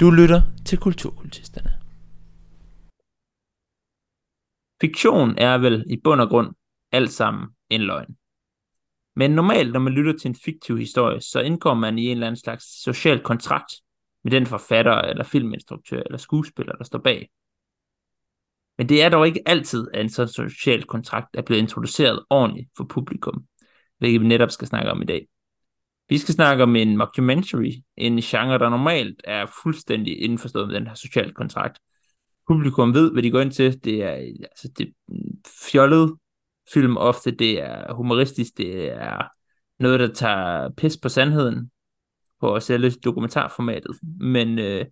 Du lytter til Kulturkultisterne. Fiktion er vel i bund og grund alt sammen en løgn. Men normalt, når man lytter til en fiktiv historie, så indgår man i en eller anden slags social kontrakt med den forfatter, eller filminstruktør, eller skuespiller, der står bag. Men det er dog ikke altid, at en sådan social kontrakt er blevet introduceret ordentligt for publikum, hvilket vi netop skal snakke om i dag. Vi skal snakke om en mockumentary, en genre, der normalt er fuldstændig indforstået med den her sociale kontrakt. Publikum ved, hvad de går ind til. Det er, altså, det er fjollet film ofte, det er humoristisk, det er noget, der tager pis på sandheden på at sælge dokumentarformatet. Men øh,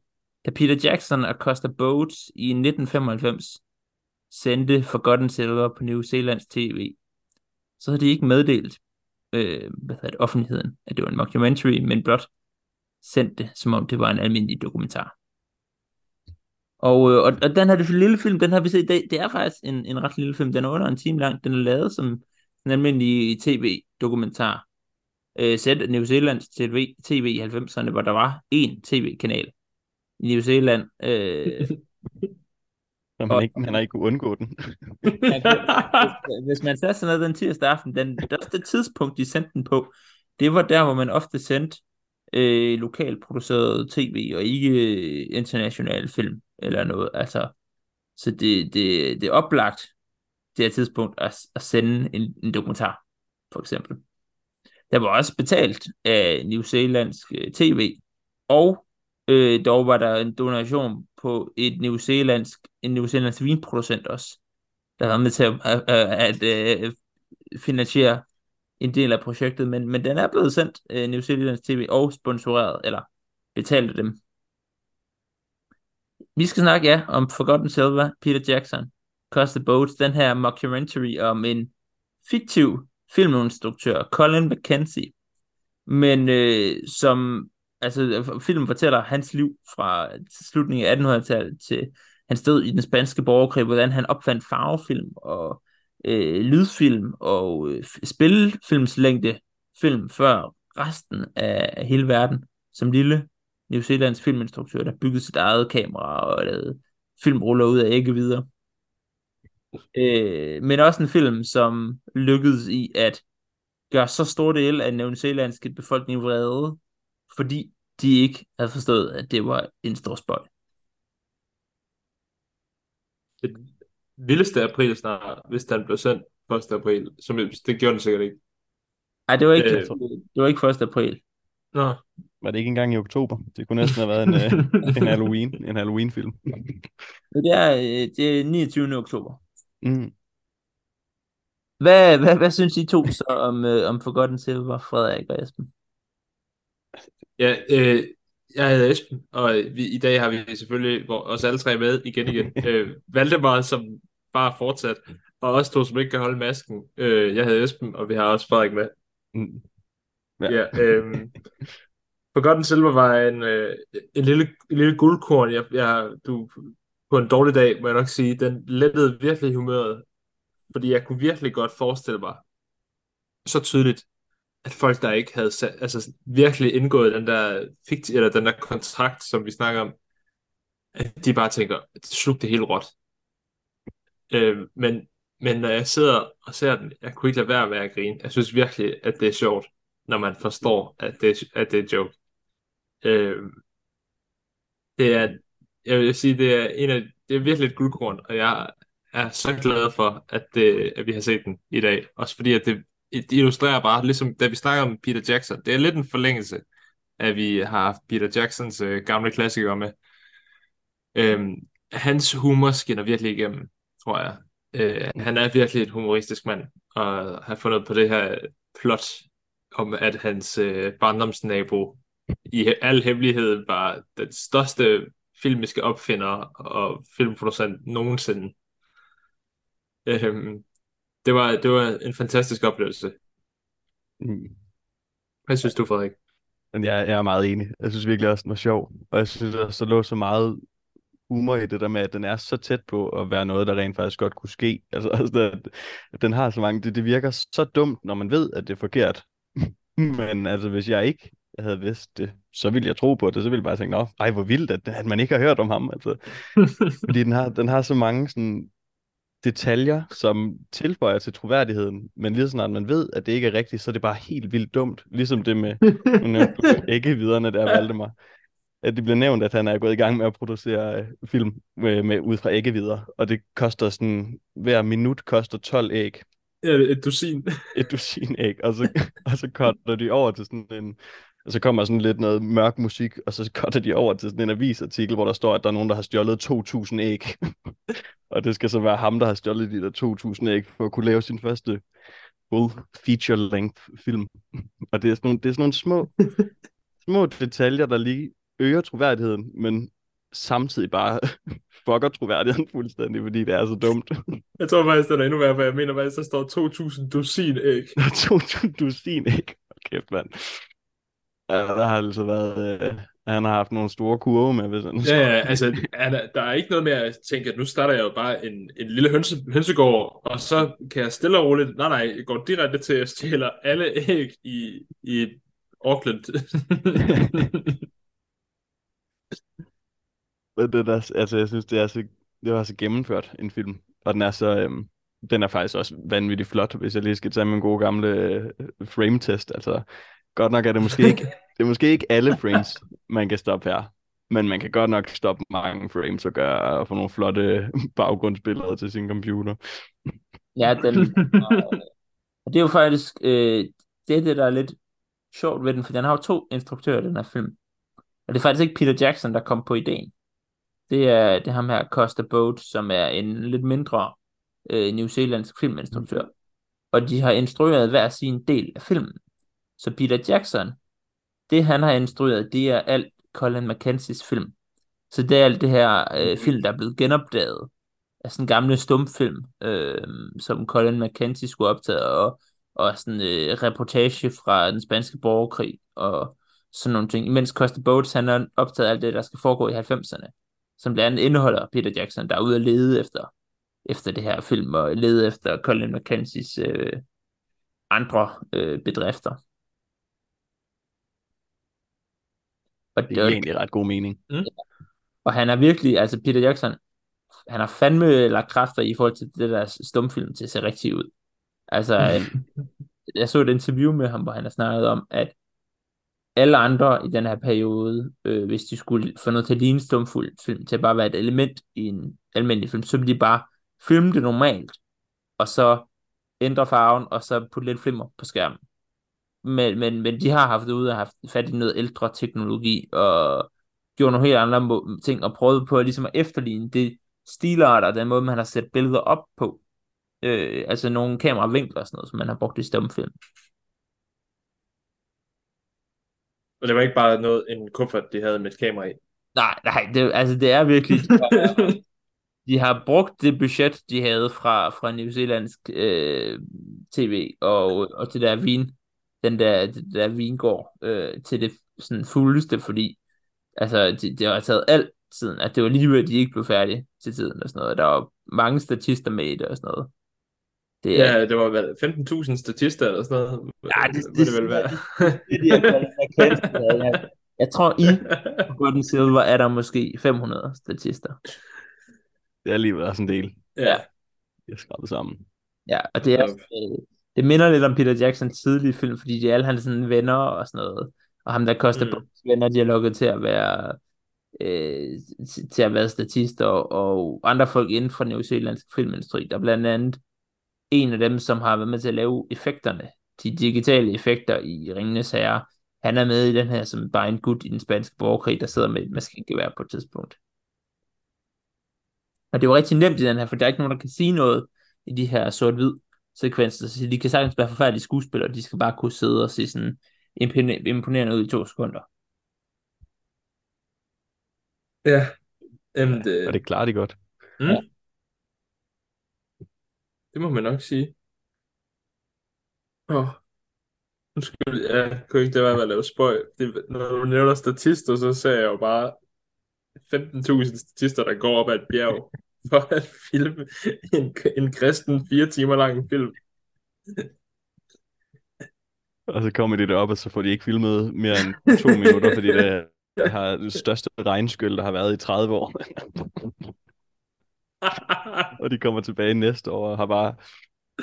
da Peter Jackson og Costa Boats i 1995 sendte Forgotten Silver på New Zealands TV, så havde de ikke meddelt øh, hvad hedder det, offentligheden, at det var en mockumentary, men blot sendt det, som om det var en almindelig dokumentar. Og, øh, og, og den her lille film, den har vi set i dag, det er faktisk en, en ret lille film. Den er under en time lang. Den er lavet som en almindelig tv-dokumentar. Øh, sendt af New Zealands TV, TV i 90'erne, hvor der var én tv-kanal i New Zealand. Øh, Når man, ikke, man har ikke kunne undgå den. hvis, hvis man satte sig ned den tirsdag aften, den, det, tidspunkt, de sendte den på, det var der, hvor man ofte sendte øh, lokalt produceret tv, og ikke øh, international film eller noget. Altså, så det, det, det er oplagt, det her tidspunkt, at, at sende en, en dokumentar, for eksempel. Der var også betalt af New Zealandsk øh, tv, og øh, dog var der en donation på et New Zealandsk, en New Zealandsk vinproducent også, der var med til at, at, at, at øh, finansiere en del af projektet, men, men den er blevet sendt øh, uh, New Zealands TV og sponsoreret, eller betalt dem. Vi skal snakke, ja, om Forgotten Silver, Peter Jackson, Costa Boat, den her mockumentary om en fiktiv filminstruktør, Colin McKenzie, men øh, som, altså filmen fortæller hans liv fra slutningen af 1800-tallet til hans død i den spanske borgerkrig, hvordan han opfandt farvefilm og øh, lydfilm og øh, spillefilmslængde film før resten af hele verden, som lille New Zealands filminstruktør, der byggede sit eget kamera og lavede filmruller ud af ikke videre. Øh, men også en film, som lykkedes i at gøre så stor del af den New Zealandske befolkning vrede, fordi de ikke havde forstået, at det var en stor spøj. Det vildeste april snart, hvis den blev sendt 1. april, som det gjorde den sikkert ikke. Nej, det var ikke, øh, det var ikke 1. april. Nå. Var det ikke engang i oktober? Det kunne næsten have været en, uh, en Halloween, en Halloween-film. Det er, øh, det er 29. oktober. Mm. Hvad, hvad, hvad synes I to så om, øh, om Forgotten Silver, Frederik og Esben? Ja, øh, jeg hedder Esben, og vi, i dag har vi selvfølgelig os alle tre med igen igen. øh, Valdemar, som bare fortsat, og også to, som ikke kan holde masken. Øh, jeg hedder Esben, og vi har også Frederik med. Mm. Ja, ja øh, Forgotten Silver var en, øh, en, lille, en lille guldkorn. Jeg, jeg, du, på en dårlig dag, må jeg nok sige, den lettede virkelig humøret, fordi jeg kunne virkelig godt forestille mig så tydeligt, at folk, der ikke havde altså, virkelig indgået den der, fikt, eller den der kontrakt, som vi snakker om, at de bare tænker, sluk det hele råt. Øh, men, men når jeg sidder og ser den, jeg kunne ikke lade være med at grine. Jeg synes virkelig, at det er sjovt, når man forstår, at det, at det er joke. Øh, det er, jeg vil sige, det er, en af, det er virkelig et guldkorn, og jeg er så glad for, at, det, at vi har set den i dag. Også fordi, at det, det illustrerer bare, ligesom da vi snakker om Peter Jackson, det er lidt en forlængelse, at vi har haft Peter Jacksons øh, gamle klassikere med. Øhm, hans humor skinner virkelig igennem, tror jeg. Øh, han er virkelig et humoristisk mand, og har fundet på det her plot om, at hans øh, barndomsnabo i al hemmelighed var den største filmiske opfinder og filmproducent nogensinde. Øhm, det, var, det var en fantastisk oplevelse. Mm. Hvad synes du, Frederik? Jeg, jeg er meget enig. Jeg synes virkelig også, den var sjov. Og jeg synes også, der lå så meget humor i det der med, at den er så tæt på at være noget, der rent faktisk godt kunne ske. Altså, altså den har så mange... Det, det virker så dumt, når man ved, at det er forkert. Men altså, hvis jeg ikke havde vidst det, så ville jeg tro på det. Så ville jeg bare tænke, nå, ej, hvor vildt, at, at man ikke har hørt om ham. Altså. Fordi den har, den har så mange sådan, detaljer, som tilføjer til troværdigheden, men lige snart man ved, at det ikke er rigtigt, så er det bare helt vildt dumt. Ligesom det med, nu nævnte du ikke viderne der, Valdemar. At det bliver nævnt, at han er gået i gang med at producere øh, film med, med, ud fra æggevidder, og det koster sådan, hver minut koster 12 æg. Ja, et dusin. Et dusin æg, og så, og så cutter de over til sådan en, og så kommer sådan lidt noget mørk musik, og så cutter de over til sådan en avisartikel, hvor der står, at der er nogen, der har stjålet 2.000 æg. og det skal så være ham, der har stjålet de der 2.000 æg, for at kunne lave sin første full feature-length film. og det er sådan nogle, det er sådan nogle små, små detaljer, der lige øger troværdigheden, men samtidig bare fucker troværdigheden fuldstændig, fordi det er så dumt. Jeg tror faktisk, det er endnu værre, for jeg mener faktisk, der står 2.000 dusin æg. 2.000 dusin æg. Kæft, mand. Ja, der har altså været... Øh, han har haft nogle store kurve med, hvis han Ja, ja, altså, er der, der er ikke noget med at tænke, at nu starter jeg jo bare en, en lille hønse, hønsegård, og så kan jeg stille og roligt, nej, nej, jeg går direkte til at stjæle alle æg i, i Auckland. Men den er, altså, jeg synes, det er så, det var så gennemført, en film. Og den er så, øhm, den er faktisk også vanvittigt flot, hvis jeg lige skal tage min gode gamle øh, frame-test. Altså, godt nok er det måske ikke, det er måske ikke alle frames, man kan stoppe her. Men man kan godt nok stoppe mange frames og, gøre, og få nogle flotte baggrundsbilleder til sin computer. Ja, den, og det er jo faktisk øh, det, er det, der er lidt sjovt ved den, for den har jo to instruktører, den her film. Og det er faktisk ikke Peter Jackson, der kom på ideen. Det er, det er ham her, Costa Boat, som er en lidt mindre øh, New Zealandsk filminstruktør. Og de har instrueret hver sin del af filmen. Så Peter Jackson, det han har instrueret, det er alt Colin McKenzies film. Så det er alt det her øh, film, der er blevet genopdaget af sådan gamle stumfilm, øh, som Colin McKenzie skulle optage, og, og sådan øh, reportage fra den spanske borgerkrig, og sådan nogle ting. Imens Costa Boats, han har optaget alt det, der skal foregå i 90'erne, som blandt andet indeholder Peter Jackson, der er ude at lede efter, efter det her film, og lede efter Colin McKenzies øh, andre øh, bedrifter. Og, Det er egentlig ret god mening. og han er virkelig, altså Peter Jackson, han har fandme lagt kræfter i forhold til det der stumfilm til at se rigtig ud. Altså, øh, jeg så et interview med ham, hvor han har snakket om, at alle andre i den her periode, øh, hvis de skulle få noget til at ligne stumfilm, til at bare være et element i en almindelig film, så ville de bare filme det normalt, og så ændre farven, og så putte lidt flimmer på skærmen. Men, men, men de har haft ude og haft fat i noget ældre teknologi, og gjort nogle helt andre må- ting, og prøvet på at, ligesom at efterligne det stilart, og den måde, man har sat billeder op på. Øh, altså nogle kameravinkler og sådan noget, som man har brugt i stumfilm. Og det var ikke bare noget, en kuffert, de havde med et kamera i. Nej, nej, det, altså det er virkelig, de har, de har brugt det budget, de havde fra, fra New Zealandsk øh, tv, og, og til der vin, den der, det der vingård, øh, til det sådan fuldeste, fordi altså, det, det har taget alt tiden, at det var lige ved, at de ikke blev færdige til tiden og sådan noget, der var mange statister med i det og sådan noget. Det er, Ja, det var vel 15.000 statister eller sådan noget. Ja, det- Må det- det vel være. det, det, jeg, jeg, jeg tror, i Golden Silver er der måske 500 statister. Det er alligevel også en del, ja. jeg har skrabet sammen. Ja, og det er. Det minder lidt om Peter Jacksons tidlige film, fordi de er alle hans sådan venner og sådan noget. Og ham der Costa Mm. mm. venner, de har lukket til at være øh, til- at være statister og, og andre folk inden for New Zealandsk filmindustri. Der er blandt andet en af dem, som har været med til at lave effekterne, de digitale effekter i Ringenes Herre. Han er med i den her som bare en gut i den spanske borgerkrig, der sidder med et maskingevær på et tidspunkt. Og det er jo rigtig nemt i den her, for der er ikke nogen, der kan sige noget i de her sort-hvid sekvenser, så de kan sagtens være forfærdelige skuespillere, de skal bare kunne sidde og se sådan impone- imponerende ud i to sekunder. Ja. Jamen, det, Og det klarer de godt. mm. Ja. det må man nok sige. Åh. Skal vi, ja, kunne ikke det være med at lave spøj. Det, når du nævner statister, så ser jeg jo bare 15.000 statister, der går op ad et bjerg for at filme en, en kristen fire timer lang film. Og så kommer de derop, og så får de ikke filmet mere end to minutter, fordi det har det største regnskyld, der har været i 30 år. og de kommer tilbage næste år og har bare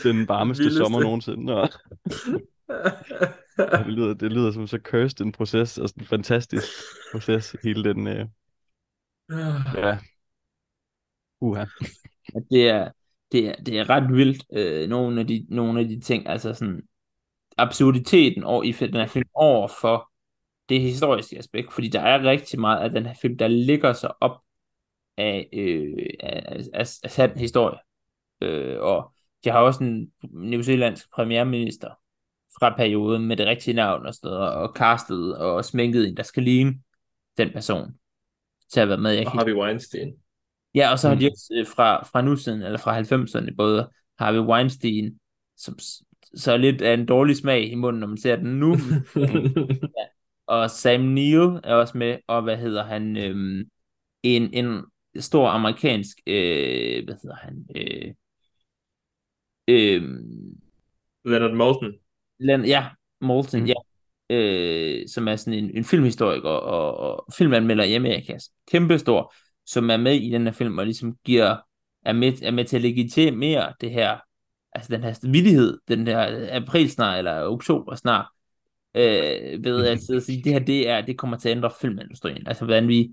den varmeste Vildeste. sommer nogensinde. Og og det, lyder, det lyder som så cursed en proces, sådan en fantastisk proces, hele den, øh, ja. Uha. at det er, det er, det er ret vildt, øh, nogle, af de, nogle af de ting, altså sådan absurditeten over, i den her film over for det historiske aspekt, fordi der er rigtig meget af den her film, der ligger sig op af, øh, af, af, af, sand historie. Øh, og de har også en New Zealandsk premierminister fra perioden med det rigtige navn og sådan noget, og castet og sminket en, der skal ligne den person til at være med. Jeg Harvey Weinstein. Ja, og så har Mm. de også øh, fra, fra nutiden, eller fra 90'erne, både Harvey Weinstein, som så er lidt af en dårlig smag i munden, når man ser den nu, og Sam Neill er også med, og hvad hedder han, øhm, en, en stor amerikansk, øh, hvad hedder han, øh, øhm, Leonard Maltin. Len, ja, Moulton, Mm. ja, øh, som er sådan en, en filmhistoriker og, og filmanmelder i Amerika, kæmpestor, som er med i den her film og ligesom giver, er med, er med til at legitimere det her, altså den her vidighed, den der april snart, eller oktober snart, øh, ved at sidde og sige, det her, det, er, det kommer til at ændre filmindustrien, altså hvordan vi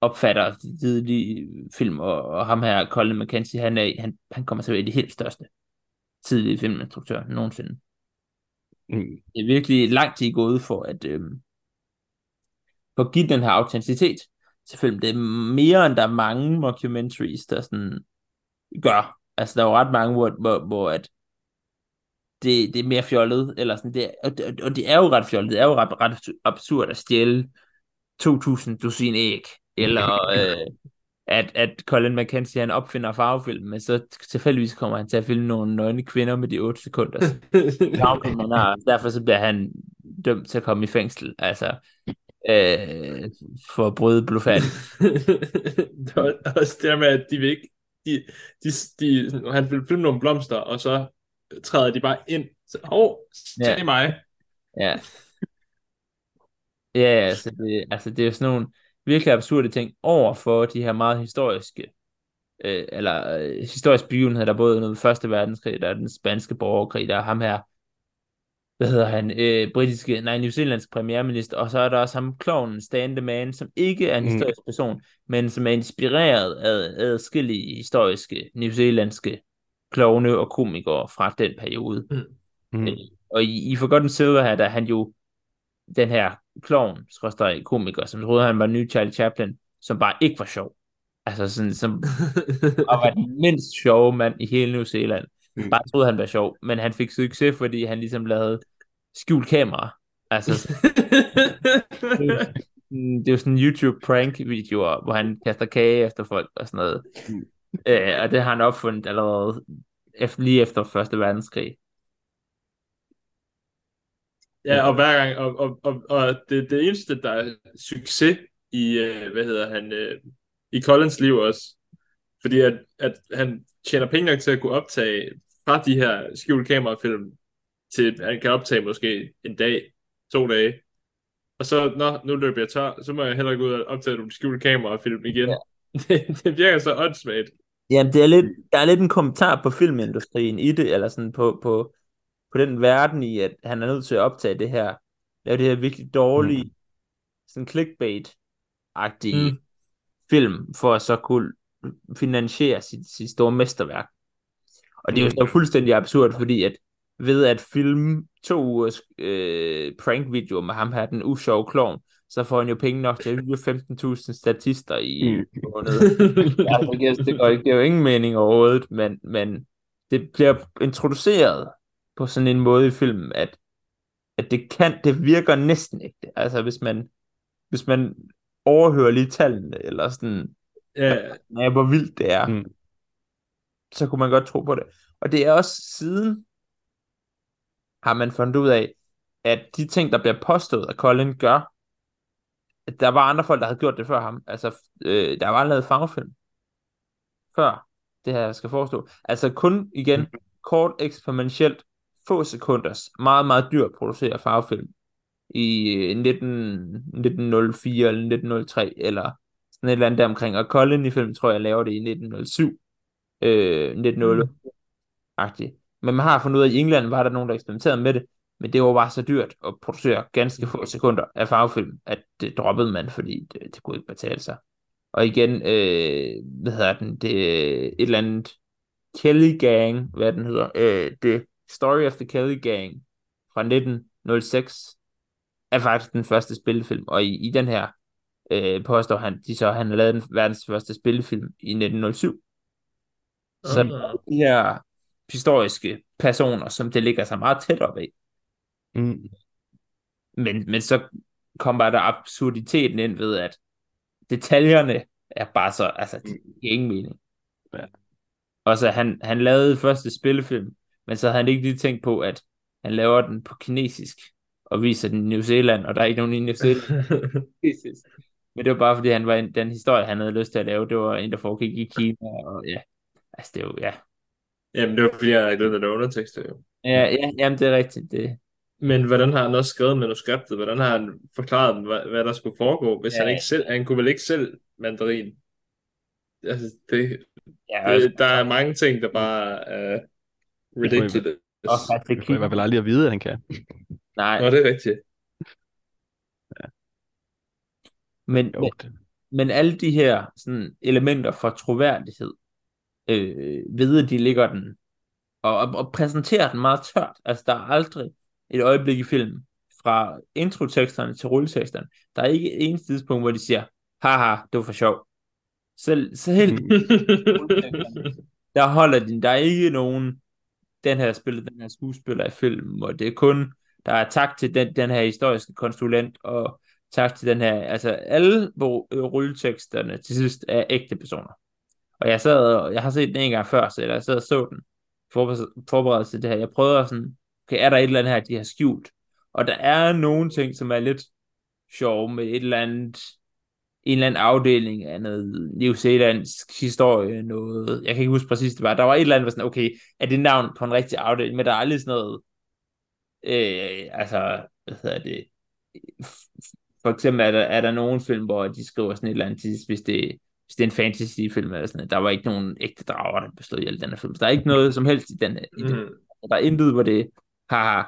opfatter de tidlige film, og, og ham her, Colin McKenzie, han, er, han, han kommer til at være de helt største tidlige filminstruktører nogensinde. Mm. det er virkelig lang tid gået for at, øhm, for at give den her autenticitet film. Det er mere end der er mange mockumentaries, der sådan gør. Altså der er jo ret mange, hvor, hvor, hvor at det, det er mere fjollet, eller sådan, det og, det, og det er jo ret fjollet, det er jo ret, ret absurd at stjæle 2.000 dusin æg, eller øh, at, at Colin McKenzie han opfinder farvefilm, men så tilfældigvis kommer han til at filme nogle nøgne kvinder med de 8 sekunder han har. Derfor så bliver han dømt til at komme i fængsel. Altså, øh, for at bryde blodfærdig. det var også det der med, at de vil ikke, de, de, de, han vil filme nogle blomster, og så træder de bare ind. Så, Hov, se Ja. mig. Ja. Ja, altså det, altså det er jo sådan nogle virkelig absurde ting over for de her meget historiske øh, eller øh, historiske begivenheder, der er både noget første verdenskrig, der er den spanske borgerkrig, der er ham her, hvad hedder han, øh, britiske, nej, New Zealandsk premierminister, og så er der også ham, klovnen Stan the Man, som ikke er en Mm. historisk person, men som er inspireret af adskillige historiske New Zealandske klovne og komikere fra den periode. Mm. Øh, Og i, i Forgotten Silver her, der er han jo den her klovn, skråstrej komiker, som troede, han var ny Charlie Chaplin, som bare ikke var sjov. Altså sådan, som og var den mindst sjove mand i hele New Zealand. Mm. Bare troede, han var sjov, men han fik succes, fordi han ligesom lavede skjult kamera. Altså, det er jo sådan YouTube prank videoer, hvor han kaster kage efter folk og sådan noget. Mm. Øh, og det har han opfundet allerede efter, lige efter Første Verdenskrig. Ja, og hver gang, og, og, og, og det, det eneste, der er succes i, øh, hvad hedder han, øh, i Collins liv også, fordi at, at han tjener penge nok til at kunne optage fra de her skjult kamerafilm, til at han kan optage måske en dag, to dage, og så, nå, nu løber jeg tør, så må jeg hellere gå ud og optage nogle skjult kamerafilm igen. Ja. Det, det virker så åndssvagt. Jamen, det er lidt, der er lidt en kommentar på filmindustrien i det, eller sådan på, på, på den verden i, at han er nødt til at optage det her, lave det her virkelig dårlige, mm. sådan clickbait-agtige mm. film, for at så kunne finansiere sit, sit store mesterværk. Og det er jo så fuldstændig absurd, fordi at ved at filme to ugers øh, prank-video med ham her, den usjove klovn, så får han jo penge nok til at hyre 15.000 statister i Mm. måneden. Altså, det, går, det giver jo ingen mening overhovedet, men, men det bliver introduceret på sådan en måde i filmen, at, at det kan, det virker næsten ikke. Altså hvis man, hvis man overhører lige tallene, eller sådan, ja, ja, hvor vildt det er, Mm. så kunne man godt tro på det. Og det er også siden, har man fundet ud af, at de ting, der bliver påstået, at Colin gør, at der var andre folk, der havde gjort det før ham. Altså, øh, der var lavet farvefilm før det her skal forestå. Altså kun igen, kort eksperimentelt få sekunders, meget, meget dyrt at producere farvefilm i 19, 1904 eller 1903, eller sådan et eller andet deromkring. Og Colin i film tror jeg laver det i 1907, øh, 1908 agtigt Men man har fundet ud af, at i England var der nogen, der eksperimenterede med det, men det var bare så dyrt at producere ganske få sekunder af farvefilm, at det droppede man, fordi det, det kunne ikke betale sig. Og igen, øh, hvad hedder den, det et eller andet Kelly Gang, hvad den hedder, øh, The Story of the Kelly Gang fra 1906, er faktisk den første spillefilm, og i, i den her øh, påstår han, de så, han har lavet den verdens første spillefilm i 1907. Så Ah. de her historiske personer, som det ligger sig meget tæt op af. Mm. Men, men så kommer der absurditeten ind ved, at detaljerne er bare så, altså, det giver ingen mening. Ja. Og så han, han lavede første spillefilm, men så havde han ikke lige tænkt på, at han laver den på kinesisk, og viser den i New Zealand, og der er ikke nogen i New Zealand. Men det var bare fordi, han var en, den historie, han havde lyst til at lave, det var en, der foregik i Kina, og ja, altså det er jo, ja. Jamen, det var fordi, jeg ikke lød af undertekster jo. Ja, ja, jamen det er rigtigt, det, Men hvordan har han også skrevet manuskriptet? Hvordan har han forklaret dem, hvad, hvad der skulle foregå? Hvis Ja. han ikke selv, han kunne vel ikke selv mandarin? Altså, det, ja, det, der er mange ting, der bare er ridiculous. også faktisk Det jeg i hvert fald aldrig at vide, at han kan. nej, Nå, det er rigtigt. Men, Jo, men, men alle de her sådan, elementer for troværdighed, øh, ved at de ligger den, og, og, og præsenterer den meget tørt. Altså, der er aldrig et øjeblik i filmen, fra introteksterne til rulleteksterne, der er ikke et eneste tidspunkt, hvor de siger, haha, det var for sjov. Selv, selv Mm. der holder den, der er ikke nogen, den her spiller, den her skuespiller i filmen, og det er kun, der er tak til den, den her historiske konsulent, og tak til den her, altså alle øh, rulleteksterne til sidst er ægte personer. Og jeg sad, og- jeg har set den en gang før, så jeg sad og så den, forbered- forberedt til det her. Jeg prøvede at sådan, okay, er der et eller andet her, de har skjult? Og der er nogle ting, som er lidt sjove med et eller andet, en eller anden afdeling af noget New Zealandsk historie, noget, jeg kan ikke huske præcis, det var. Der var et eller andet, var sådan, okay, er det navn på en rigtig afdeling, men der er aldrig sådan noget, øh, altså, hvad hedder det, for eksempel er der, er der nogle film, hvor de skriver sådan et eller andet, hvis det, hvis det er en fantasy-film eller sådan noget. Der var ikke nogen ægte drager, der bestod i alle den her film. Så der er ikke noget som helst i den, i den. Mm. Der er intet, hvor det, haha,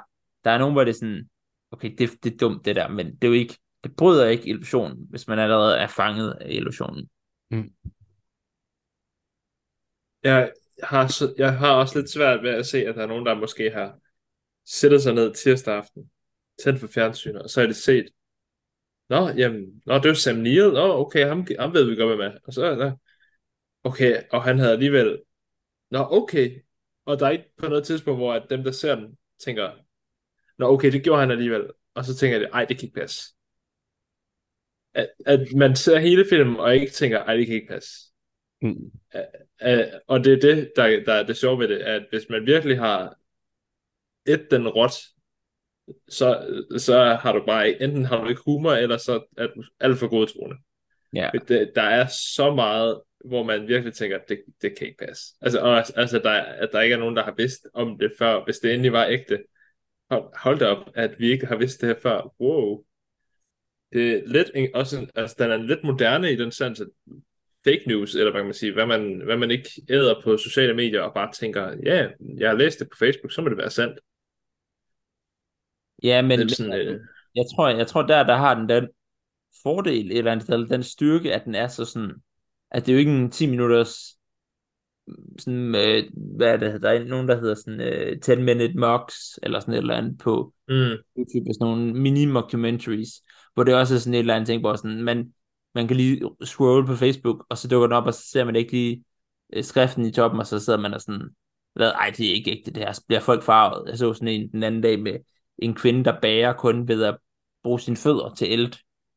der er nogen, hvor det er sådan, okay, det, det er dumt det der, men det er jo ikke, det bryder ikke illusionen, hvis man allerede er fanget af illusionen. Jeg har, så, jeg har også lidt svært ved at se, at der er nogen, der måske har sættet sig ned tirsdag aften, tændt for fjernsynet, og så har de set, Nå, jamen, nå, det er jo Sam Neill, nå, okay, ham, ham ved vi godt, hvad med. Og så er der, okay, og han havde alligevel, nå, okay, og der er ikke på noget tidspunkt, hvor at dem, der ser den, tænker, nå, okay, det gjorde han alligevel, og så tænker de, ej, det kan ikke passe. At, at man ser hele filmen, og ikke tænker, ej, det kan ikke passe. mm. Uh, og det er det, der, der er det sjove ved det, at hvis man virkelig har et den råt, så, så har du bare enten har du ikke humor, eller så er du alt for godtroende. Ja. Det, der er så meget, hvor man virkelig tænker, det, det kan ikke passe. Altså, og, altså der, at der ikke er nogen, der har vidst om det før, hvis det endelig var ægte. Hold, hold da op, at vi ikke har vidst det her før. Wow. Det er lidt, også, altså, den er lidt moderne i den sens, at fake news, eller hvad kan man sige, hvad man, hvad man ikke æder på sociale medier, og bare tænker, ja, jeg har læst det på Facebook, så må det være sandt. Ja, men, Men sådan, øh, jeg tror, jeg tror der, der har den den fordel, et eller andet sted, den styrke, at den er så sådan, at det er jo ikke en 10 minutters sådan, øh, hvad er det, der er nogen, der hedder sådan øh, 10 minute mocks, eller sådan et eller andet på mm, YouTube, sådan nogle mini-mockumentaries, hvor det også er sådan et eller andet ting, hvor sådan, man, man kan lige scroll på Facebook, og så dukker den op, og så ser man ikke lige øh, skriften i toppen, og så sidder man og sådan, hvad, ej, det er ikke ægte det her, så bliver folk farvet. Jeg så sådan en den anden dag med en kvinde, der bager kun ved at bruge sine fødder til eld,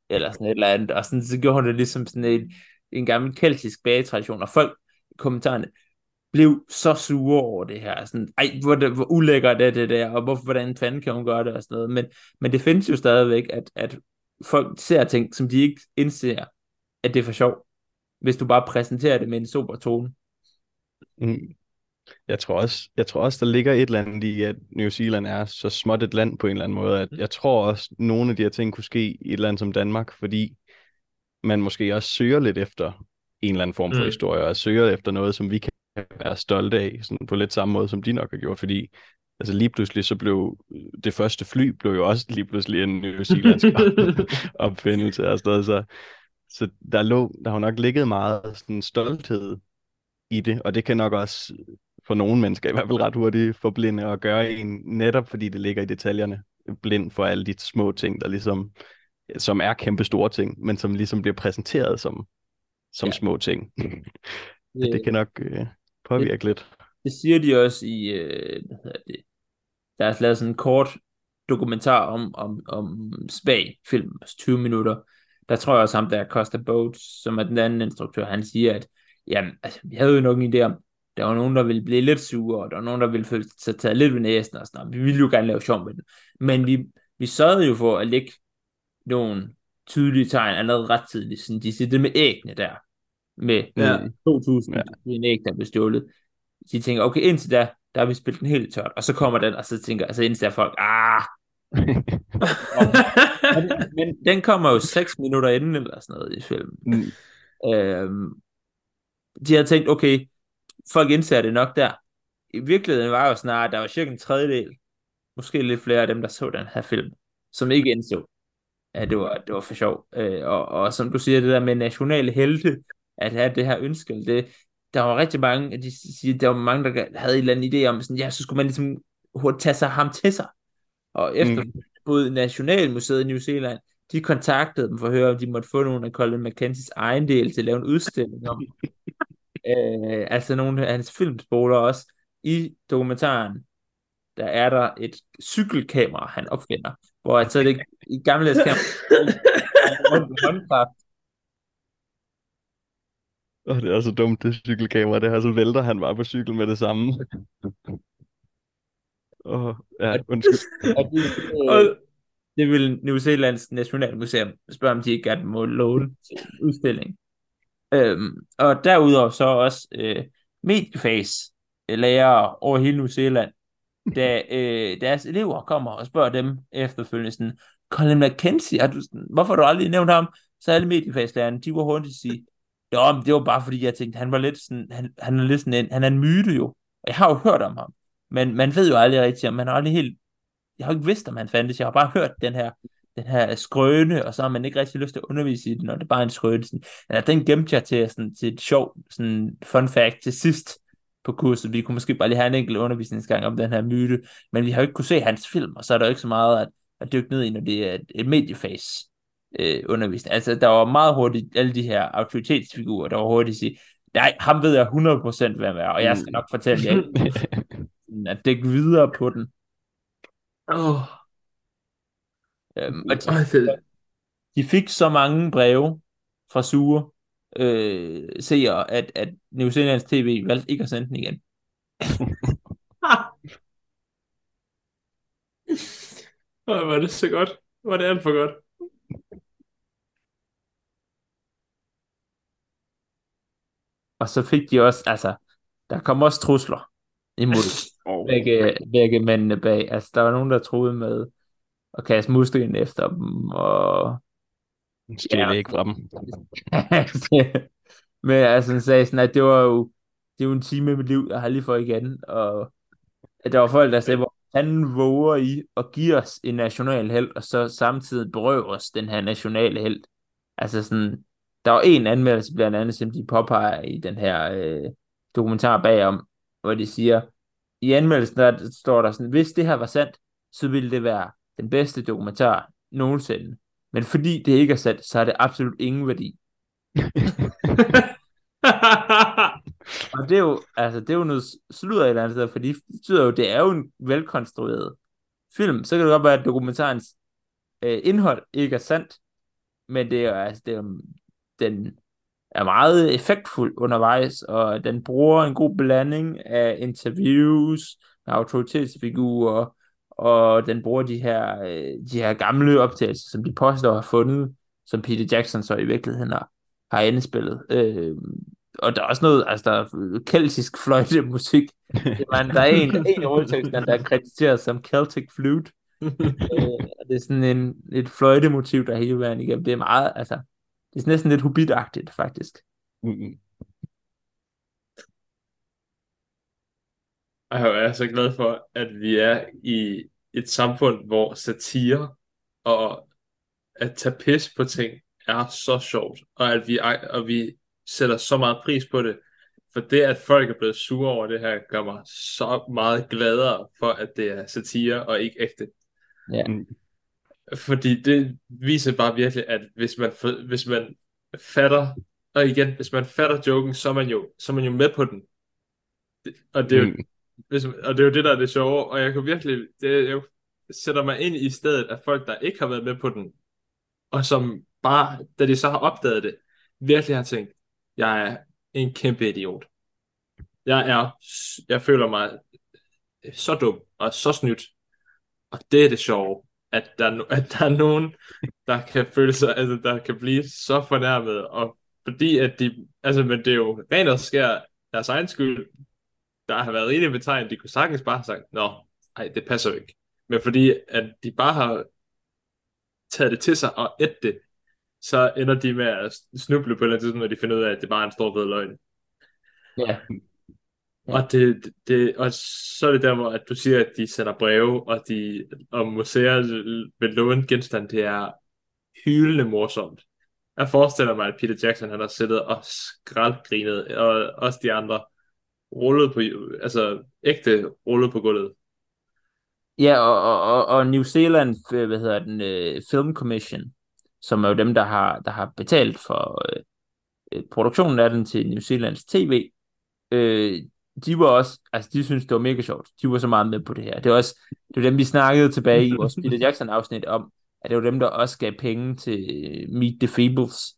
eller sådan et eller andet, og sådan, så gjorde hun det ligesom sådan en, en gammel keltisk bagetradition, og folk i kommentarerne blev så sure over det her, sådan, ej, hvor, det, hvor ulækkert er det der, og hvorfor, hvordan fanden kan hun gøre det, og sådan noget, men, men det findes jo stadigvæk, at, at folk ser ting, som de ikke indser, at det er for sjov, hvis du bare præsenterer det med en super tone. Mm jeg tror også, jeg tror også, der ligger et eller andet i, at New Zealand er så småt et land på en eller anden måde, at jeg tror også, nogle af de her ting kunne ske i et land som Danmark, fordi man måske også søger lidt efter en eller anden form for Mm. historie, og søger efter noget, som vi kan være stolte af, sådan på lidt samme måde, som de nok har gjort, fordi altså lige pludselig så blev det første fly blev jo også lige pludselig en New Zealandsk opfindelse og sådan så, så der, lå, der har nok ligget meget sådan stolthed i det, og det kan nok også for nogle mennesker i hvert fald ret hurtigt forblinde og gøre en, netop fordi det ligger i detaljerne, blind for alle de små ting, der ligesom, som er kæmpe store ting, men som ligesom bliver præsenteret som, som Ja. små ting. det, det kan nok øh, påvirke lidt. Det siger de også i, øh, hvad hedder det, der er lavet sådan en kort dokumentar om, om, om Spag, film, 20 minutter. Der tror jeg også ham, der er Costa Boats, som er den anden instruktør, han siger, at jamen, altså, vi havde jo nok en idé om, der var nogen, der ville blive lidt sure, og der var nogen, der ville føle sig taget lidt ved næsen, og sådan noget. Vi ville jo gerne lave sjov med den. Men vi, vi sørgede jo for at lægge nogle tydelige tegn allerede ret tidligt. Sådan, de siger det med æggene der, med Ja. 2000 Ja. en æg, der blev stjålet. De tænker, okay, indtil da, der har vi spillet den helt tørt, og så kommer den, og så tænker, altså indtil der er folk, ah, men, men den kommer jo 6 minutter inden, eller sådan noget i filmen. Mm, Øhm, de havde tænkt, okay, folk indser det nok der. I virkeligheden var jo snart, der var cirka en tredjedel, måske lidt flere af dem, der så den her film, som ikke indså, at det var, det var for sjov. Øh, og, og som du siger, det der med nationale helte, at have det her ønske, det, der var rigtig mange, de siger, der var mange, der havde en eller anden idé om, sådan, ja, så skulle man ligesom hurtigt tage sig ham til sig. Og efter mm. både Nationalmuseet i New Zealand, de kontaktede dem for at høre, om de måtte få nogle af Colin McKenzies egen del til at lave en udstilling om. øh, altså nogle af hans filmspoler også. I dokumentaren, der er der et cykelkamera, han opfinder, hvor han så det i gamle kamera håndkraft. oh, det er så dumt, det cykelkamera. Det her, så vælter han bare på cykel med det samme. Åh, ja, undskyld. Og det, øh, det vil New Zealands Nationalmuseum spørge, om de ikke gerne må låne udstilling. Øhm, og derudover så også øh, Medieface øh, lærere over hele New Zealand, da øh, deres elever kommer og spørger dem efterfølgende sådan, Colin McKenzie, er du, hvorfor har du aldrig nævnt ham? Så alle Medieface-lærerne, de var hurtigt at sige, jo, men det var bare fordi, jeg tænkte, han var lidt sådan, han, han er lidt sådan en, han er en myte jo, og jeg har jo hørt om ham, men man ved jo aldrig rigtigt, om man har aldrig helt, jeg har jo ikke vidst, om han fandtes, jeg har bare hørt den her, den her skrøne, og så har man ikke rigtig lyst til at undervise i det, når det bare er en skrøne. Sådan, ja, den gemte jeg til, sådan, til et sjov sådan fun fact til sidst på kurset. Vi kunne måske bare lige have en enkelt undervisningsgang om den her myte, men vi har jo ikke kunne se hans film, og så er der jo ikke så meget at, at dykke ned i, når det er et, et mediefase øh, undervisning. Altså, der var meget hurtigt alle de her autoritetsfigurer, der var hurtigt at sige, nej, ham ved jeg 100% hvem er, og jeg skal nok fortælle jer, at dække videre på den. Åh, Øhm, og de, det, de fik så mange breve fra sure øh, seere, at, at New Zealands TV valgte ikke at sende den igen. Åh, er det så godt. Er det alt for godt. Og så fik de også, altså, der kom også trusler imod begge, begge mændene bag. Altså, der var nogen, der troede med at kaste musligen efter dem, og Stjæl Ja. ikke fra dem. Men altså, han sagde sådan, at det var jo, det er jo en time i mit liv, jeg har lige fået igen, og at der var folk, der sagde, hvor han våger i at give os en national held, og så samtidig berøve os den her nationale held. Altså sådan, der var en anmeldelse blandt andet, som de påpeger i den her øh, dokumentar bagom, hvor de siger, i anmeldelsen der står der sådan, hvis det her var sandt, så ville det være den bedste dokumentar nogensinde. Men fordi det ikke er sandt, så har det absolut ingen værdi. Og det er jo, altså, det er jo noget sludder et eller andet sted, fordi det betyder jo, det er jo en velkonstrueret film. Så kan det godt være, at dokumentarens øh, indhold ikke er sandt, men det er, altså, det er, den er meget effektfuld undervejs, og den bruger en god blanding af interviews med autoritetsfigurer, og den bruger de her, øh, de her gamle optagelser, som de påstår har fundet, som Peter Jackson så i virkeligheden har, har indspillet. Øh, og der er også noget, altså der er keltisk fløjtemusik Man, der er en, en i der er krediteret som Celtic Flute. øh, det er sådan en, et fløjtemotiv, der hele vejen igennem. Det er meget, altså, det er næsten lidt hobbitagtigt, faktisk. Mm. Og jeg er så glad for, at vi er i et samfund, hvor satire og at tage pis på ting er så sjovt, og at vi, og vi sætter så meget pris på det. For det, at folk er blevet sure over det her, gør mig så meget gladere for, at det er satire og ikke ægte. Ja. Fordi det viser bare virkelig, at hvis man, hvis man fatter, og igen, hvis man fatter joken, så er man jo, så er man jo med på den. Og det er jo, mm hvis, og det er jo det, der er det sjove, og jeg kan virkelig, det, jeg sætter mig ind i stedet af folk, der ikke har været med på den, og som bare, da de så har opdaget det, virkelig har tænkt, jeg er en kæmpe idiot. Jeg er, jeg føler mig så dum og så snydt. Og det er det sjove, at der, at der er nogen, der kan føle sig, altså der kan blive så fornærmet, og fordi at de, altså men det er jo rent og skær deres egen skyld, der har været rigeligt betegnet, de kunne sagtens bare have sagt, nå, nej, det passer ikke. Men fordi at de bare har taget det til sig og et det, så ender de med at snuble på et eller andet tidspunkt, når de finder ud af, at det bare er en stor fed løgn. Ja. Og, det, det, og så er det der, hvor at du siger, at de sender breve, og, de, og museer vil låne genstand, det er hyldende morsomt. Jeg forestiller mig, at Peter Jackson han har siddet og skraldgrinet, og også de andre rullet på, altså ægte rullet på gulvet. Ja, og, og, og New Zealand, øh, hvad hedder den, øh, Film Commission, som er jo dem, der har, der har betalt for øh, øh produktionen af den til New Zealands TV, øh, de var også, altså de synes det var mega sjovt. De var så meget med på det her. Det var også, det var dem, vi snakkede tilbage i vores Peter Jackson afsnit om, at det var dem, der også gav penge til Meet the Feebles,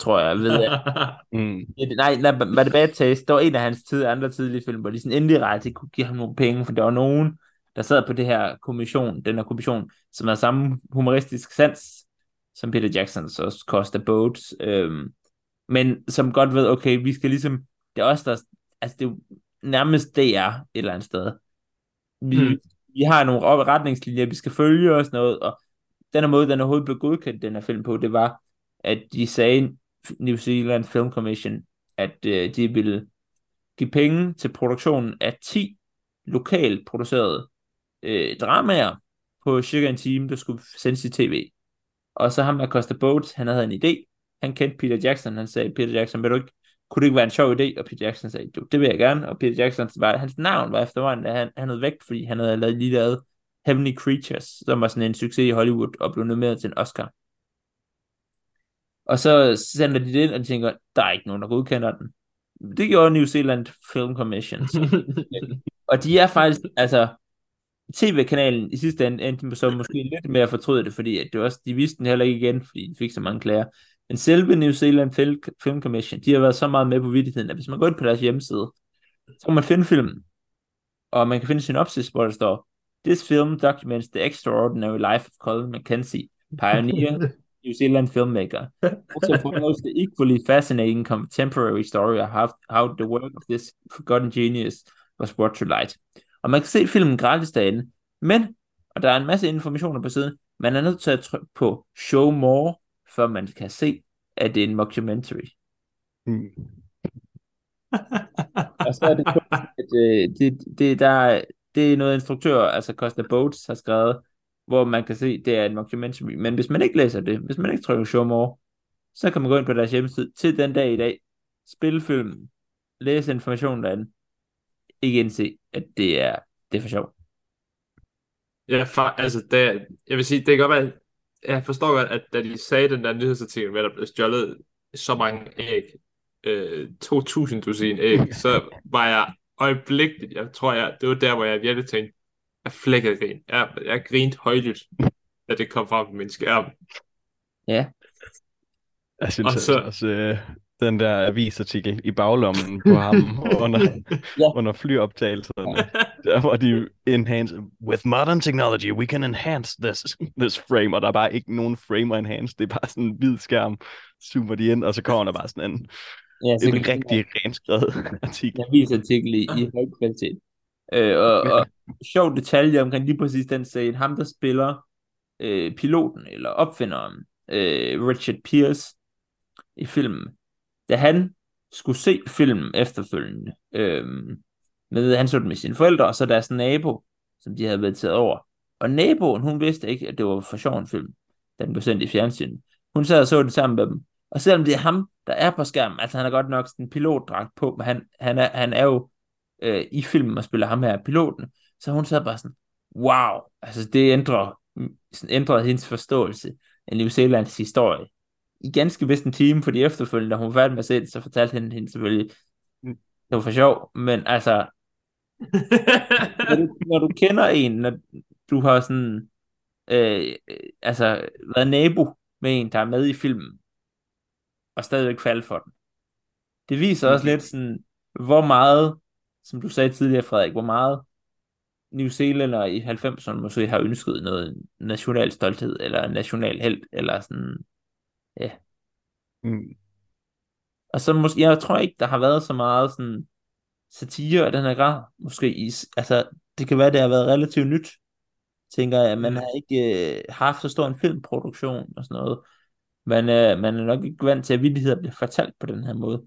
tror jeg, ved jeg. mm. Nej, nej, var det Bad Taste? Der var en af hans tid, andre tidlige film, hvor de sådan indirekte kunne give ham nogle penge, for der var nogen, der sad på det her kommission, den her kommission, som havde samme humoristisk sans, som Peter Jackson, så Costa Boats, øhm, men som godt ved, okay, vi skal ligesom, det er også der, altså det er nærmest DR et eller andet sted. Vi, mm. vi har nogle retningslinjer, vi skal følge og sådan noget, og den her måde, den overhovedet blev godkendt, den her film på, det var, at de sagde, New Zealand Film Commission, at øh, de ville give penge til produktionen af 10 lokalt producerede øh, dramaer på cirka en time, der skulle sendes i tv. Og så ham der Costa Boats, han havde en idé. Han kendte Peter Jackson, han sagde, Peter Jackson, vil du ikke, kunne det ikke være en sjov idé? Og Peter Jackson sagde, jo, det vil jeg gerne. Og Peter Jackson, var, hans navn var efterhånden, at han, han havde væk, fordi han havde lavet lige lavet Heavenly Creatures, som var sådan en succes i Hollywood, og blev nomineret til en Oscar. Og så sender de det ind, og de tænker, der er ikke nogen, der godkender den. Det gjorde New Zealand Film Commission. og de er faktisk, altså, tv-kanalen i sidste ende endte så måske lidt mere fortryde det, fordi at det også, de vidste den heller ikke igen, fordi de fik så mange klager. Men selve New Zealand Film Commission, de har været så meget med på vidtigheden, at hvis man går ind på deres hjemmeside, så kan man finde filmen, og man kan finde synopsis, hvor der står, This film documents the extraordinary life of Colin McKenzie, pioneer New Zealand filmmaker. Also follows the equally fascinating contemporary story of how, how the work of this forgotten genius was brought to light. Og man kan se filmen gratis derinde. Men, og der er en masse informationer på siden, man er nødt til at trykke på Show More, før man kan se, at det er en mockumentary. Mm. og så er det, at, øh, det, det, der, det er noget instruktør, altså Costa Boats, har skrevet, hvor man kan se, det er en mockumentary. Men hvis man ikke læser det, hvis man ikke trykker Show More, så kan man gå ind på deres hjemmeside til den dag i dag, spille filmen, læse informationen derinde, ikke indse, at det er, det er for sjov. Ja, for, altså, det, jeg vil sige, det kan godt være, jeg forstår godt, at da de sagde den der nyhedsartikel med, at der blev stjålet så mange æg, øh, 2.000 dusin æg, så var jeg øjeblikkeligt, jeg tror, jeg, det var der, hvor jeg virkelig tænkte, jeg flækkede grin. Jeg, jeg grinte højlydt, da det kom frem på min skærm. Ja. Jeg synes og så, også, øh, den der avisartikel i baglommen på ham under, ja. under flyoptagelserne. Der hvor de enhance, with modern technology, we can enhance this, this frame, og der er bare ikke nogen frame at enhance, det er bare sådan en hvid skærm, zoomer de ind, og så kommer der bare sådan en, ja, så en rigtig renskrevet artikel. En avisartikel i, i høj kvalitet. Øh, og, og sjov detalje omkring lige præcis den scene, ham der spiller øh, piloten eller opfinderen, øh, Richard Pierce i filmen, da han skulle se filmen efterfølgende, øh, med, han så den med sine forældre, og så deres nabo, som de havde været taget over. Og naboen, hun vidste ikke, at det var for sjov en film, da den blev sendt i fjernsynet. Hun sad og så den sammen med dem. Og selvom det er ham, der er på skærmen, altså han har godt nok sådan en pilotdragt på, men han, han, er, han er jo øh, i filmen og spiller ham her piloten, så hun sad bare sådan, wow, altså det ændrer, sådan ændrede hendes forståelse af New Zealands historie. I ganske vist en time, fordi efterfølgende, da hun var færdig med at se det, så fortalte hende, hende selvfølgelig, det var for sjov, men altså, når, du, når du kender en, når du har sådan, øh, altså, været nabo med en, der er med i filmen, og stadigvæk falde for den. Det viser også lidt sådan, hvor meget, som du sagde tidligere, Frederik, hvor meget New Zealander i 90'erne måske har ønsket noget national stolthed, eller national held, eller sådan, ja. Mm. Og så måske, jeg tror ikke, der har været så meget sådan satire af den her grad, måske i, altså, det kan være, det har været relativt nyt, tænker jeg, man Mm. har ikke øh, haft så stor en filmproduktion og sådan noget. Man, øh, man er nok ikke vant til, at vittigheder bliver fortalt på den her måde.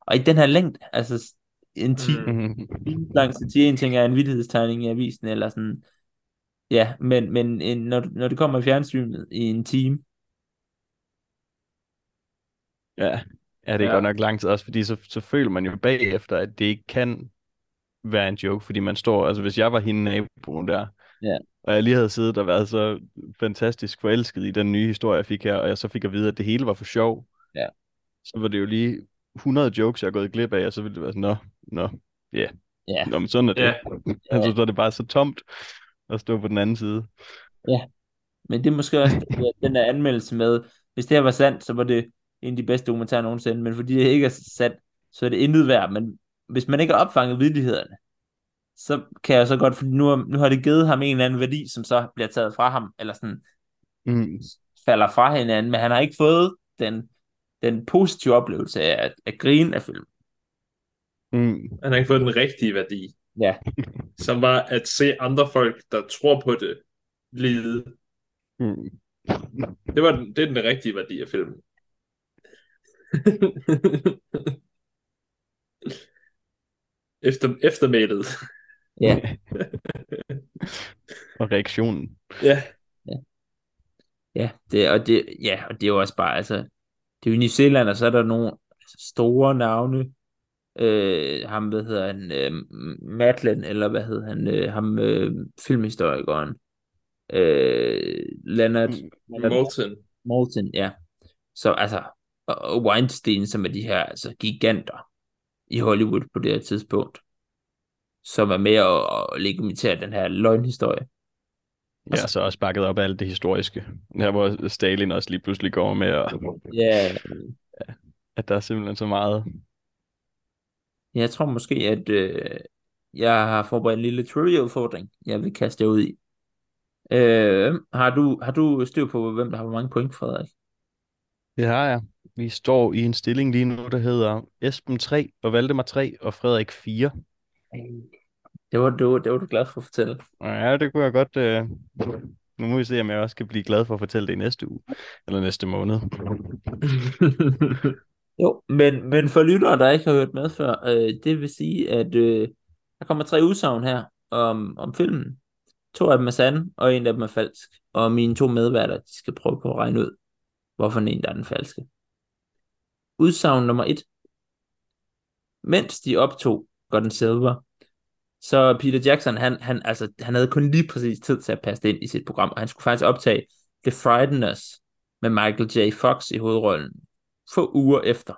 Og i den her længde, altså en time, Mm. lang satire, en ting er en vittighedstegning i avisen, eller sådan, ja, men, men en, når, når det kommer i fjernsynet i en time, Ja, ja det er Ja. godt nok lang tid også, fordi så, så føler man jo bagefter, at det ikke kan være en joke, fordi man står, altså hvis jeg var hende naboen der, Ja. og jeg lige havde siddet og været så fantastisk forelsket i den nye historie, jeg fik her, og jeg så fik at vide, at det hele var for sjov, Ja. så var det jo lige 100 jokes, jeg er gået glip af, og så ville det være sådan, nå, nå, ja, ja, nå, men sådan er det. Ja. altså, så er det bare så tomt at stå på den anden side. men det er måske også den, der anmeldelse med, hvis det her var sandt, så var det en af de bedste dokumentarer nogensinde, men fordi det ikke er sandt, så er det intet værd, men hvis man ikke har opfanget vittighederne, så kan jeg så godt, fordi nu, har- nu har det givet ham en eller anden værdi, som så bliver taget fra ham, eller sådan Mm. falder fra hinanden, men han har ikke fået den, den positive oplevelse af at, at grine af film. Mm. Han har ikke fået den rigtige værdi, Ja, som var at se andre folk, der tror på det, lide. Mm. Det, var den, det er den rigtige værdi af filmen. Efter, eftermælet. ja, Og reaktionen. Ja. ja, det, og det, ja, og det er jo også bare, altså, det er jo New Zealand, og så er der nogle store navne, øh, ham, hvad hedder han, øh, Madeline, eller hvad hedder han, øh, ham, øh, filmhistorikeren, øh, Leonard, Moulton. Moulton, ja. Så altså, og Weinstein, som er de her altså, giganter i Hollywood på det her tidspunkt, som er med at, at legitimisere den her løgnhistorie. Ja, så også bakket op af alt det historiske. Her hvor Stalin også lige pludselig går med, at, Ja, at der er simpelthen så meget. jeg tror måske, at øh, jeg har forberedt en lille trivia-udfordring, jeg vil kaste jer ud i. Øh, har, du, har du styr på, hvem der har hvor mange point, Frederik? Det har jeg. Vi står i en stilling lige nu, der hedder Esben 3 og Valdemar 3 og Frederik 4. Det var du, det var du glad for at fortælle. Ja, det kunne jeg godt... Øh... Nu må vi se, om jeg også kan blive glad for at fortælle det i næste uge. Eller næste måned. Jo, men, men for lyttere, der ikke har hørt med før, øh, det vil sige, at øh, der kommer tre udsagn her om, om filmen. To af dem er sande, og en af dem er falsk. Og mine to medværter, de skal prøve på at regne ud, hvorfor en der er den falske. Udsagn nummer et. Mens de optog God Silver, så Peter Jackson, han, han, altså, han havde kun lige præcis tid til at passe det ind i sit program, og han skulle faktisk optage The Frighteners med Michael J. Fox i hovedrollen få uger efter.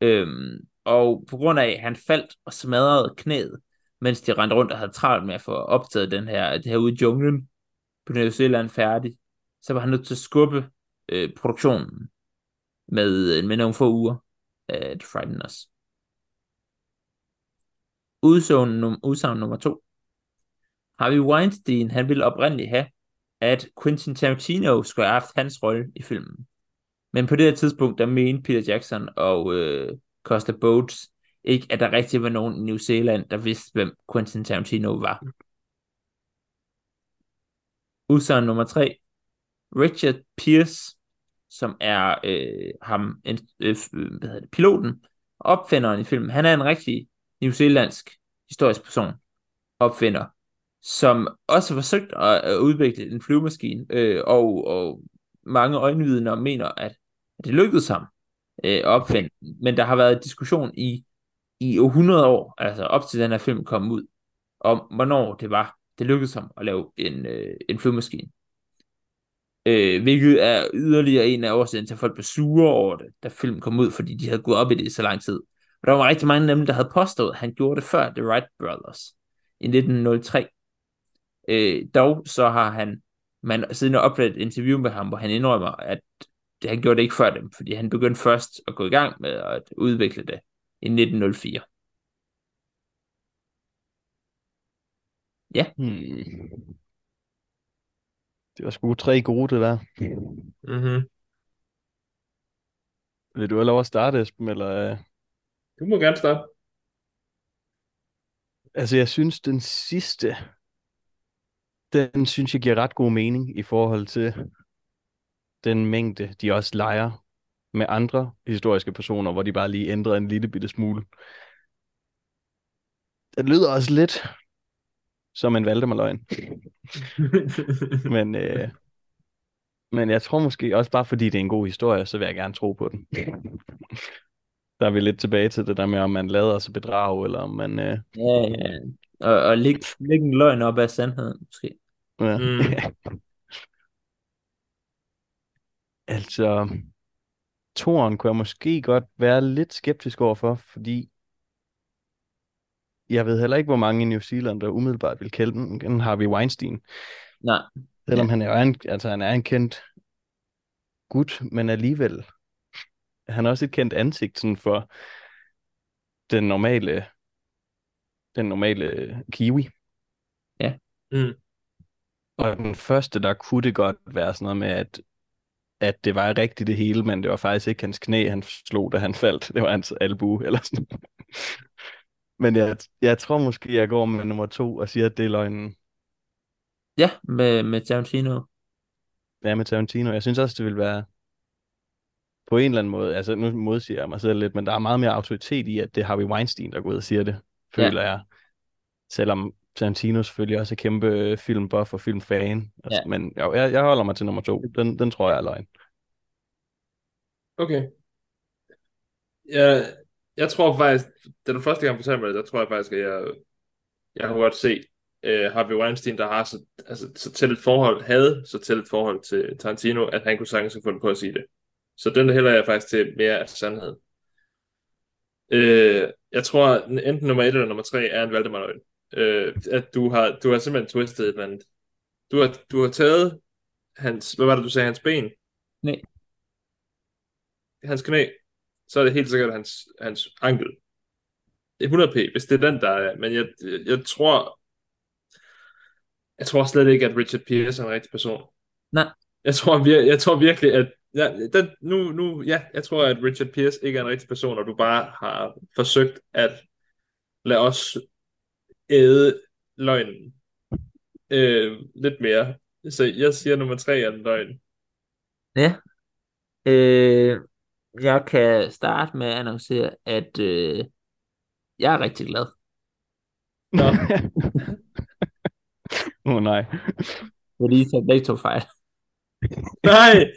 Øhm, og på grund af, at han faldt og smadrede knæet, mens de rendte rundt og havde travlt med at få optaget den her, det her ude i junglen på New Zealand færdig, så var han nødt til at skubbe øh, produktionen med, øh, med nogle få uger af The Frighteners. Udsagn, num- udsagn nummer to. Harvey Weinstein, han ville oprindeligt have, at Quentin Tarantino skulle have haft hans rolle i filmen. Men på det her tidspunkt, der mente Peter Jackson og øh, Costa Boats ikke, at der rigtig var nogen i New Zealand, der vidste, hvem Quentin Tarantino var. Udsagn nummer tre. Richard Pierce, som er øh, ham, en, øh, hvad hedder det, piloten, opfinderen i filmen. Han er en rigtig New Zealandsk historisk person, opfinder, som også har forsøgt at, at udvikle en flyvemaskine, øh, og, og mange øjenvidner mener, at, at det lykkedes ham øh, at opfinde. Men der har været diskussion i, i 100 år, altså op til den her film kom ud, om hvornår det var, det lykkedes ham at lave en, øh, en flyvemaskine. Øh, hvilket er yderligere en af årsagen til, at folk blev sure over det, da filmen kom ud, fordi de havde gået op i det i så lang tid. Og der var rigtig mange af dem, der havde påstået, at han gjorde det før The Wright Brothers i 1903. Øh, dog så har han, man siden oplevet et interview med ham, hvor han indrømmer, at det, han gjorde det ikke før dem, fordi han begyndte først at gå i gang med at udvikle det i 1904. Ja. Hmm. Det var sgu tre gode, det der. Mm-hmm. Vil du have lov at starte, Esben, eller... Du må gerne starte. Altså, jeg synes, den sidste, den synes jeg giver ret god mening i forhold til den mængde, de også leger med andre historiske personer, hvor de bare lige ændrer en lille bitte smule. Den lyder også lidt som en Valdemar-løgn. Men, øh, men jeg tror måske også bare fordi det er en god historie, så vil jeg gerne tro på den. Der er vi lidt tilbage til det der med, om man lader sig bedrage, eller om man... Øh, Ja, ja. Og, og lægge læg en løgn op af sandheden, måske. ja. Mm. altså, toren kunne jeg måske godt være lidt skeptisk overfor, fordi jeg ved heller ikke, hvor mange i New Zealand, der umiddelbart vil den. Den har vi Weinstein. Nej, Selvom Ja. han er en, altså han er en kendt gut, men alligevel. Han er også et kendt ansigt sådan for den normale, den normale kiwi. Mm. Og den første, der kunne det godt være sådan noget med, at, at det var rigtigt det hele, men det var faktisk ikke hans knæ, han slog, da han faldt. Det var hans albu, eller sådan. Men jeg, jeg tror måske, jeg går med nummer to og siger, at det er løgnen. ja, med, med Tarantino. Ja, med Tarantino. Jeg synes også, det vil være på en eller anden måde, altså nu modsiger jeg mig selv lidt, men der er meget mere autoritet i, at det er Harvey Weinstein, der går ud og siger det, føler jeg. Selvom Tarantino selvfølgelig også er kæmpe filmbuff og filmfan. Altså, Men jo, jeg, jeg holder mig til nummer to. Den, den tror jeg er løgn. Okay. Jeg, jeg tror faktisk, da du første gang fortalte mig det, der tror jeg faktisk, at jeg, jeg har godt se uh, Harvey Weinstein, der har så, altså, så tæt et forhold, havde så tæt et forhold til Tarantino, at han kunne sagtens have fundet på at sige det. Så den hælder jeg faktisk til mere af sandhed. Uh, jeg tror, enten nummer et eller nummer tre er en Valdemar. Uh, at du har, du har simpelthen twistet et eller andet. Du har, du har taget hans, hvad var det, du sagde, hans ben? Nej. Hans knæ, så er det helt sikkert hans, hans ankel. Det er 100p, hvis det er den, der er. Men jeg, jeg tror, jeg tror slet ikke, at Richard Pierce er en rigtig person. Nej. Jeg tror, vir- jeg tror virkelig, at ja, den, nu, nu, ja, jeg tror, at Richard Pierce ikke er en rigtig person, og du bare har forsøgt at lade os æde løgnen øh, lidt mere. Så jeg siger nummer tre er en løgn. Ja. Øh, jeg kan starte med at annoncere, at øh, jeg er rigtig glad. Nå. Åh oh, nej. Fordi tager begge to fejl. Nej!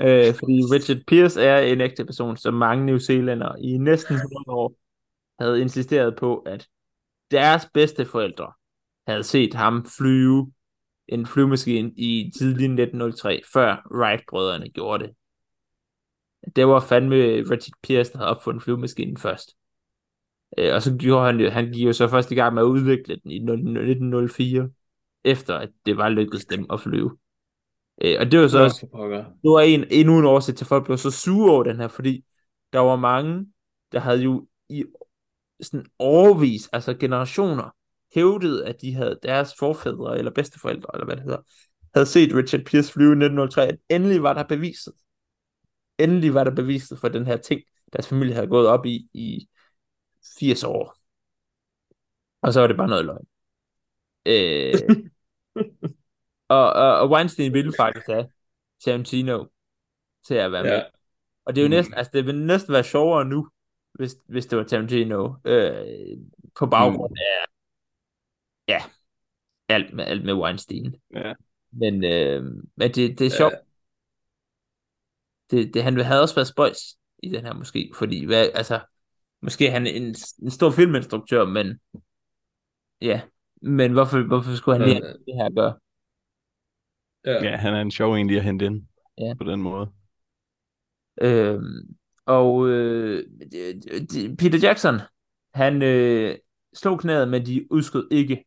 Øh, fordi Richard Pierce er en ægte person, som mange New Zealandere i næsten 100 år havde insisteret på, at deres bedste forældre havde set ham flyve en flyvemaskine i tidlig 1903, før Wright-brødrene gjorde det. Det var fandme Richard Pierce, der havde opfundet flyvemaskinen først. Øh, og så gjorde han han gik jo så først i gang med at udvikle den i 1904, efter at det var lykkedes dem at flyve. Øh, og det var så også for pokker. det var en, endnu en årsag til, at folk blev så sure over den her, fordi der var mange, der havde jo i sådan overvis, altså generationer, hævdet, at de havde deres forfædre eller bedsteforældre, eller hvad det hedder, havde set Richard Pierce flyve i 1903, at endelig var der beviset. Endelig var der beviset for den her ting, deres familie havde gået op i, i 80 år. Og så var det bare noget løgn. Øh, og, og, og Weinstein ville faktisk have Tarantino til at være Ja. med. Og det er jo Mm. næsten, altså det vil næsten være sjovere nu, hvis, hvis det var Tarantino, øh, på baggrund Mm. af, ja, alt med, alt med Weinstein. Ja. Men, øh, men det, det er Ja. sjovt. Det, det, han havde også været spøjs i den her måske, fordi hvad, altså, måske er han en, en stor filminstruktør, men ja, men hvorfor, hvorfor skulle han lige Ja. have det her gøre? Ja. Ja, han er en sjov egentlig at hente ind Ja. på den måde. Øhm, og øh, Peter Jackson, han øh, slog knæet, men de udskød ikke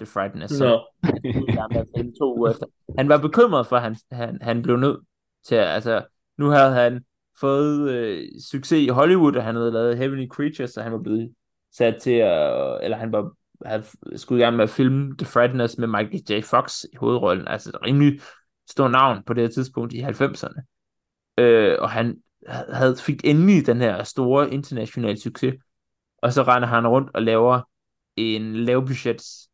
The Frighteners. som Nå. han to uger efter. Var bekymret for, at han, han, han blev nødt til at, altså, nu havde han fået øh, succes i Hollywood, og han havde lavet Heavenly Creatures, og han var blevet sat til at, eller han var, han skulle i gang med at filme The Frighteners med Michael J. Fox i hovedrollen, altså et rimelig stort navn på det her tidspunkt i 90'erne. Øh, og han havde, fik endelig den her store internationale succes, og så render han rundt og laver en lavbudgets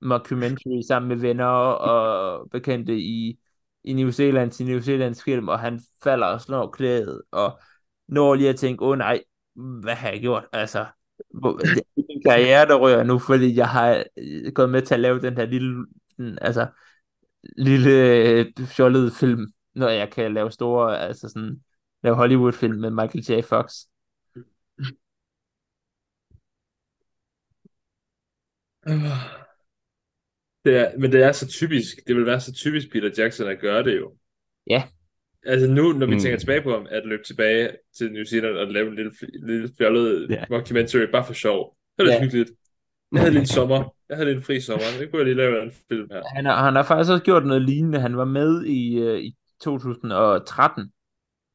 mockumentary sammen med venner og bekendte i, i New Zealand til New Zealands film, og han falder og slår klædet, og når lige at tænke, åh oh, nej, hvad har jeg gjort? Altså, er min karriere, der rører nu, fordi jeg har øh, gået med til at lave den her lille, sådan, altså, lille øh, fjollede film, når jeg kan lave store, altså sådan, lave Hollywood-film med Michael J. Fox. Det er, men det er så typisk, det vil være så typisk Peter Jackson at gøre det jo. Ja. Altså nu, når vi Mm. tænker tilbage på ham, at løbe tilbage til New Zealand og lave en lille, lille fjollet Ja. documentary bare for sjov. Det er Ja. hyggeligt. Jeg havde lige en sommer. Jeg havde lige en fri sommer. Det kunne jeg lige lave en film her. Han har, han har faktisk også gjort noget lignende. Han var med i, øh, i 2013.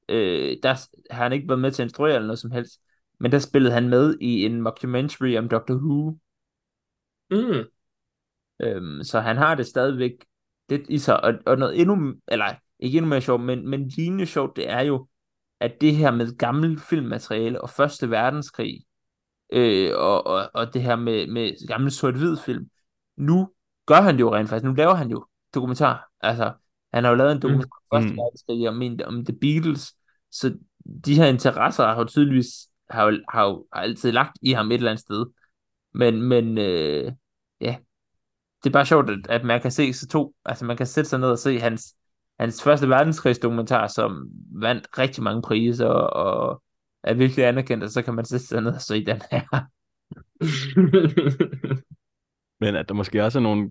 Øh, der har han ikke været med til at instruere eller noget som helst. Men der spillede han med i en mockumentary om Doctor Who. Mm. Øhm, så han har det stadigvæk lidt i sig. Og, og noget endnu, eller ikke endnu mere sjovt, men, men lignende sjovt, det er jo, at det her med gammel filmmateriale og Første Verdenskrig, øh, og, og, og det her med, med gammel sort-hvid film, nu gør han det jo rent faktisk. Nu laver han jo dokumentar. Altså, han har jo lavet en dokumentar om Første Mm. Verdenskrig om, en- om The Beatles, så de her interesser har jo tydeligvis har jo, har jo har altid lagt i ham et eller andet sted. Men, men øh, ja, det er bare sjovt, at, at man kan se så to, altså man kan sætte sig ned og se hans, hans første verdenskrigsdokumentar, som vandt rigtig mange priser og, og er virkelig anerkendt, og så kan man sætte sig ned og se den her. Men at der måske også er nogle,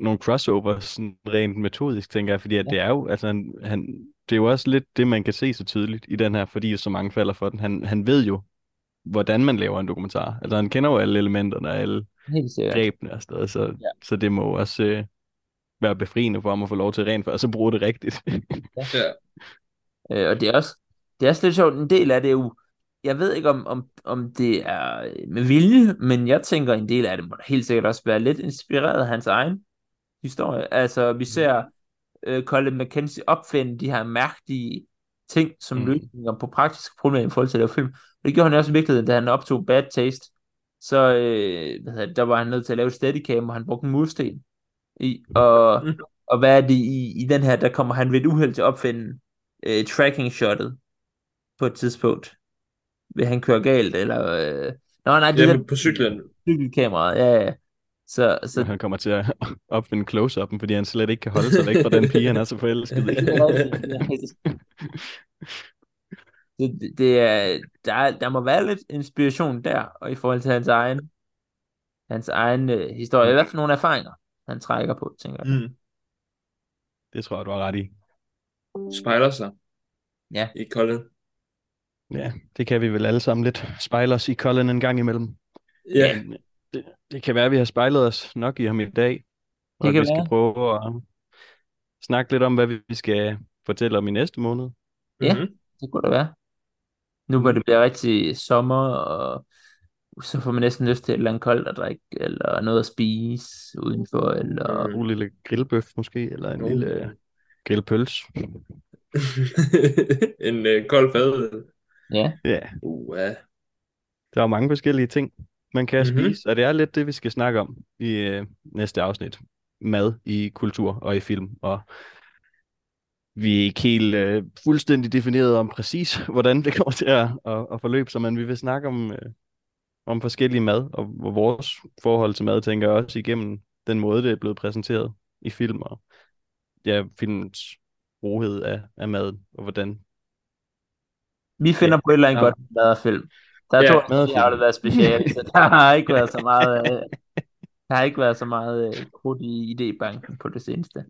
nogle crossovers sådan rent metodisk, tænker jeg, fordi at Ja. det er jo, altså han, han, det er jo også lidt det, man kan se så tydeligt i den her, fordi så mange falder for den. Han, han ved jo, hvordan man laver en dokumentar. Altså han kender jo alle elementerne og alle grebene og sådan noget, så, Ja. så det må også øh, være befriende for ham at få lov til rent for, og så bruge det rigtigt. ja. Øh, og det er også, det er også lidt sjovt, en del af det er jo, jeg ved ikke om, om, om det er med vilje, men jeg tænker, en del af det må da helt sikkert også være lidt inspireret af hans egen historie. Altså, vi ser øh, Colin McKenzie opfinde de her mærkelige ting som Mm. løsninger på praktiske problemer i forhold til at lave film. Og det gjorde han også i virkeligheden, da han optog Bad Taste. Så øh, hvad hedder det, der var han nødt til at lave et steadicam, hvor han brugte en mursten i. Og, Mm. og hvad er det i, i den her, der kommer han ved et uheld til at opfinde øh, tracking shottet på et tidspunkt. Vil han køre galt, eller... Øh... Nå, nej, det er på cyklen. cykelkameraet, ja, ja. Så, Så han kommer til at opfinde close-up'en, fordi han slet ikke kan holde sig væk fra den pige, han er så forelsket i. det er det er er, der, er- der må være lidt inspiration der, og i forhold til hans egen, hans egen øh, historie, i hvert fald nogle erfaringer, han trækker på, tænker jeg. Mm. Det tror jeg, du har ret i. Spejler sig. Ja. I Colin. Ja, det kan vi vel alle sammen lidt spejle os i Colin en gang imellem. Ja. Men det, det kan være, at vi har spejlet os nok i ham i dag. Og Det kan vi skal være. prøve at snakke lidt om, hvad vi skal fortælle om i næste måned. Ja. Mhm. Det kunne det være. Nu hvor det bliver rigtig sommer, og så får man næsten lyst til et eller andet koldt at drikke, eller noget at spise udenfor, eller... Mm. En lille grillbøf måske, eller en Uh. lille grillpøls. en øh, kold fadøl. Ja, Ja, Uh, ja. Der er mange forskellige ting, man kan Mhm. spise, og det er lidt det, vi skal snakke om i øh, næste afsnit. Mad i kultur og i film, og vi er ikke helt øh, fuldstændig defineret om præcis, hvordan det kommer til at, at, at forløbe sig, men vi vil snakke om, øh, om forskellige mad, og, vores forhold til mad, tænker jeg også igennem den måde, det er blevet præsenteret i film, og ja, filmens rohed af, af maden, og hvordan Vi finder på et eller andet Ja. godt madfilm. Der Ja, tror jeg, madfilm. har det været specielt, så der har ikke været så meget, øh, der har ikke været så meget øh, krudt i idébanken på det seneste.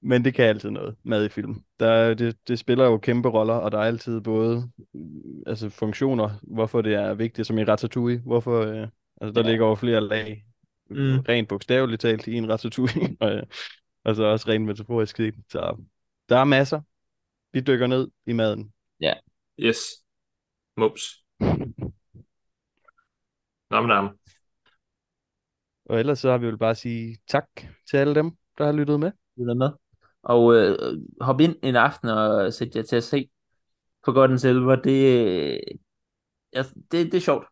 Men det kan altid noget, mad i film. Der, er- det, det spiller jo kæmpe roller, og der er altid både mm, altså funktioner, hvorfor det er vigtigt, som i Ratatouille, hvorfor øh, altså der Ja. ligger over flere lag, Mm. rent bogstaveligt talt i en Ratatouille, og, øh, og så også rent metaforisk set. Så der er masser. Vi dykker ned i maden. Yes. Mops. Nam nam. Og ellers så har vi vel bare at sige tak til alle dem, der har lyttet med. lytter med. Og øh, hop ind en aften og sæt jer til at se Forgotten Silver. Det, øh, ja, det, det er sjovt.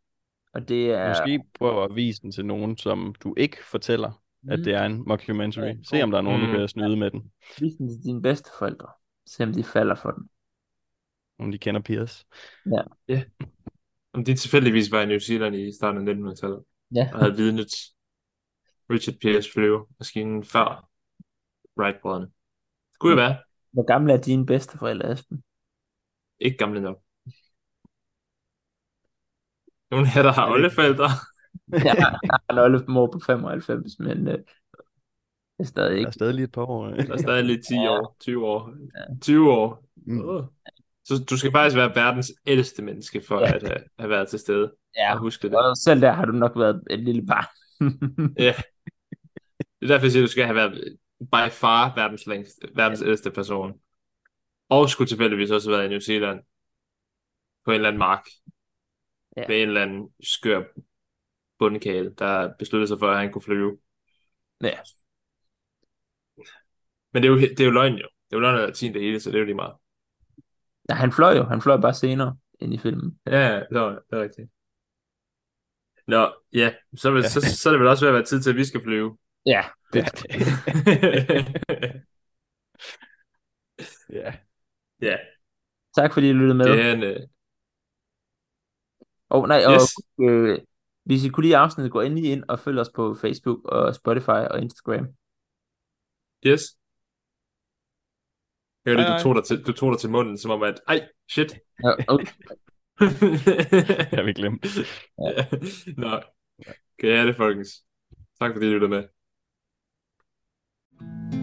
Og det er... Måske prøv at vise den til nogen, som du ikke fortæller, at det er en mockumentary. Ja, Se om der er nogen, du Mm. kan snyde med den, Vis den til dine bedste forældre. Se om de falder for den. om de kender Piers. Om de tilfældigvis var i New Zealand i starten af 1900-tallet, Ja. og havde vidnet Richard Pierce flyvemaskinen før Wright-brødrene. Det kunne jo være. Hvor gamle er dine bedste forældre, Esben? Ikke gamle nok. Nogle her, der har Er ikke- oldeforældre. Ja, jeg har en oldemor på 95, men øh, det er stadig Der ikke. er stadig lige et par år. Der er stadig lige 10 Ja. år, 20 år. Ja. 20 år. Mm. Så du skal faktisk være verdens ældste menneske for Ja. at have, have været til stede Ja, og huske det. og selv der har du nok været et lille barn. Ja. Det er derfor, jeg siger, at du skal have været by far verdens, længste, verdens ældste person. Og skulle tilfældigvis også have været i New Zealand på en eller anden mark. Ja. Med en eller anden skør bundekale, der besluttede sig for, at han kunne flyve. ja, Men det er jo, det er jo løgn jo. Det er jo løgn, at der det hele, så det er jo lige meget. ja, han fløj jo. Han fløj bare senere ind i filmen. Ja, ja, det er, det er rigtigt. Nå, ja, så, vil, Ja. så, så er det vel også ved at være tid til, at vi skal flyve. Ja, Ja, ja. ja, tak fordi I lyttede med. det er en... øh, Og nej, og Yes. øh, hvis I kunne lide afsnittet, gå endelig ind og følg os på Facebook og Spotify og Instagram. Yes. Jeg hej. du tog, dig til, du tog dig til munden, som om at, ej, shit. Ja, okay. Det har vi glemt. ja. Nå, kan jeg have det, folkens. Tak fordi I lyttede med. Thank you.